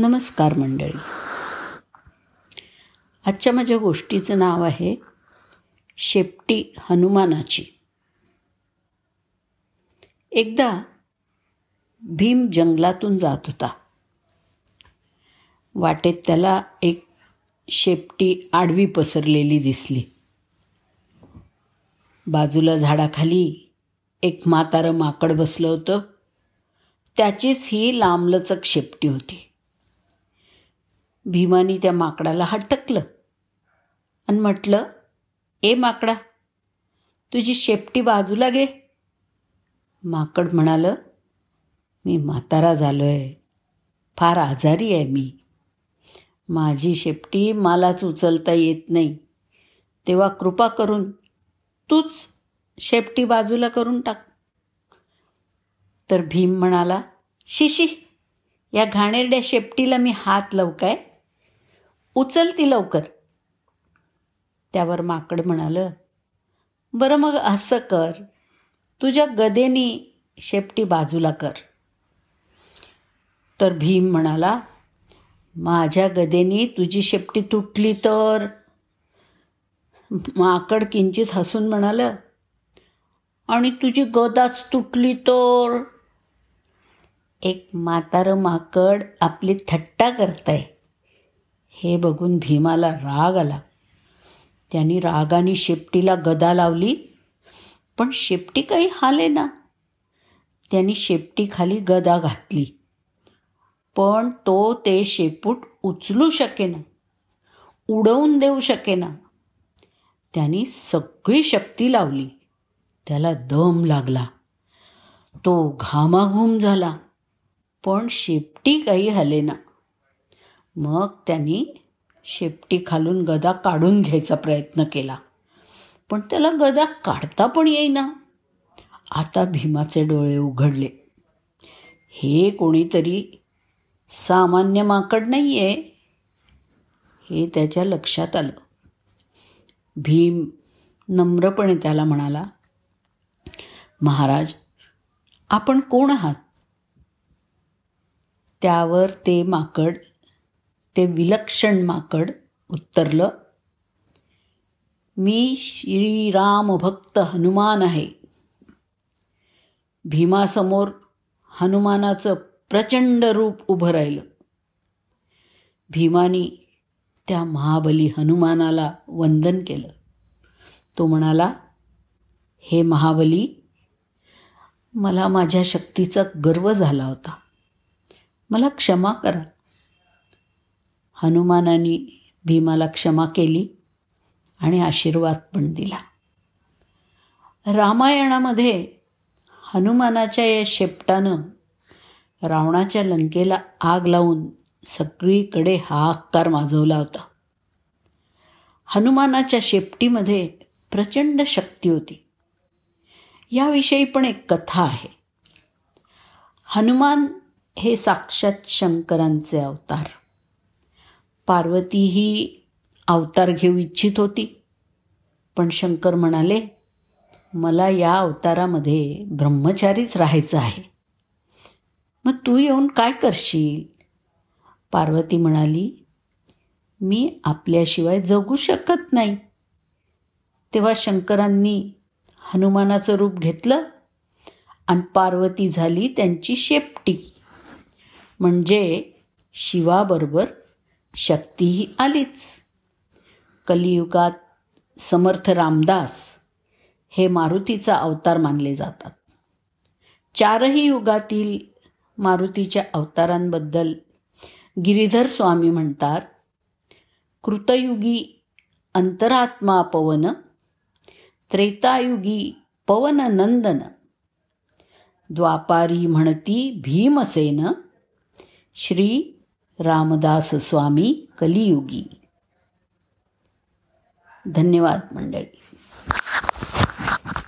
नमस्कार मंडळी. आजच्या माझ्या गोष्टीचं नाव आहे शेपटी हनुमानाची. एकदा भीम जंगलातून जात होता. वाटेत त्याला एक शेपटी आडवी पसरलेली दिसली. बाजूला झाडाखाली एक म्हातारं माकड बसलं होतं. त्याचीच ही लांबलचक शेपटी होती. भीमानी त्या माकडाला हटकलं. आणि म्हटलं ए माकडा तुझी शेपटी बाजूला घे. माकड म्हणालं मी म्हातारा झालो आहे फार आजारी आहे मी. माझी शेपटी मलाच उचलता येत नाही. तेव्हा कृपा करून तूच शेपटी बाजूला करून टाक. तर भीम म्हणाला शिशी या घाणेरड्या शेपटीला मी हात लावू काय? उचल ती लवकर. त्यावर माकड म्हणालं बरं मग असं कर. तुझ्या गदेनी शेपटी बाजूला कर. तर भीम म्हणाला माझ्या गदेनी तुझी शेपटी तुटली तर. माकड किंचित हसून म्हणालं आणि तुझी गदाच तुटली तर. एक म्हातारं माकड आपली थट्टा करतंय. हे बघून भीमाला राग आला. त्यांनी रागाने शेपटीला गदा लावली पण शेपटी काही हाले ना. त्यांनी शेपटीखाली गदा घातली. पण तो ते शेपूट उचलू शकेना उडवून देऊ शकेना. त्यांनी सगळी शक्ती लावली. त्याला दम लागला. तो घामाघूम झाला पण शेपटी काही हलेना. मग त्यांनी शेपटी खालून गदा काढून घ्यायचा प्रयत्न केला. पण त्याला गदा काढता पण येईना. आता भीमाचे डोळे उघडले. हे कोणीतरी सामान्य माकड नाही आहे हे त्याच्या लक्षात आलं. भीम नम्रपणे त्याला म्हणाला महाराज आपण कोण आहात? त्यावर ते माकड ते विलक्षण माकड उत्तरलं मी श्रीराम भक्त हनुमान आहे. भीमासमोर हनुमानाचं प्रचंड रूप उभं राहिलं. भीमानी त्या महाबली हनुमानाला वंदन केलं. तो म्हणाला हे महाबली मला माझ्या शक्तीचा गर्व झाला होता. मला क्षमा करा. हनुमानाने भीमाला क्षमा केली आणि आशीर्वाद पण दिला. रामायणामध्ये हनुमानाच्या या शेपटानं रावणाच्या लंकेला आग लावून सगळीकडे हाहाकार माजवला होता. हनुमानाच्या शेपटीमध्ये प्रचंड शक्ती होती. याविषयी पण एक कथा आहे. हनुमान हे साक्षात शंकरांचे अवतार. पार्वती ही अवतार घेऊ इच्छित होती. पण शंकर म्हणाले मला या अवतारामध्ये ब्रह्मचारीच राहायचं आहे. मग तू येऊन काय करशील? पार्वती म्हणाली मी आपल्याशिवाय जगू शकत नाही. तेव्हा शंकरांनी हनुमानाचं रूप घेतलं आणि पार्वती झाली त्यांची शेपटी. म्हणजे शिवाबरोबर शक्तीही आलीच. कलियुगात समर्थ रामदास हे मारुतीचा अवतार मानले जातात. चारही युगातील मारुतीच्या अवतारांबद्दल गिरीधर स्वामी म्हणतात कृतयुगी अंतरात्मा पवन त्रेतायुगी पवन नंदन द्वापारी म्हणती भीमसेन श्री रामदास स्वामी कलियुगी. धन्यवाद मंडळी.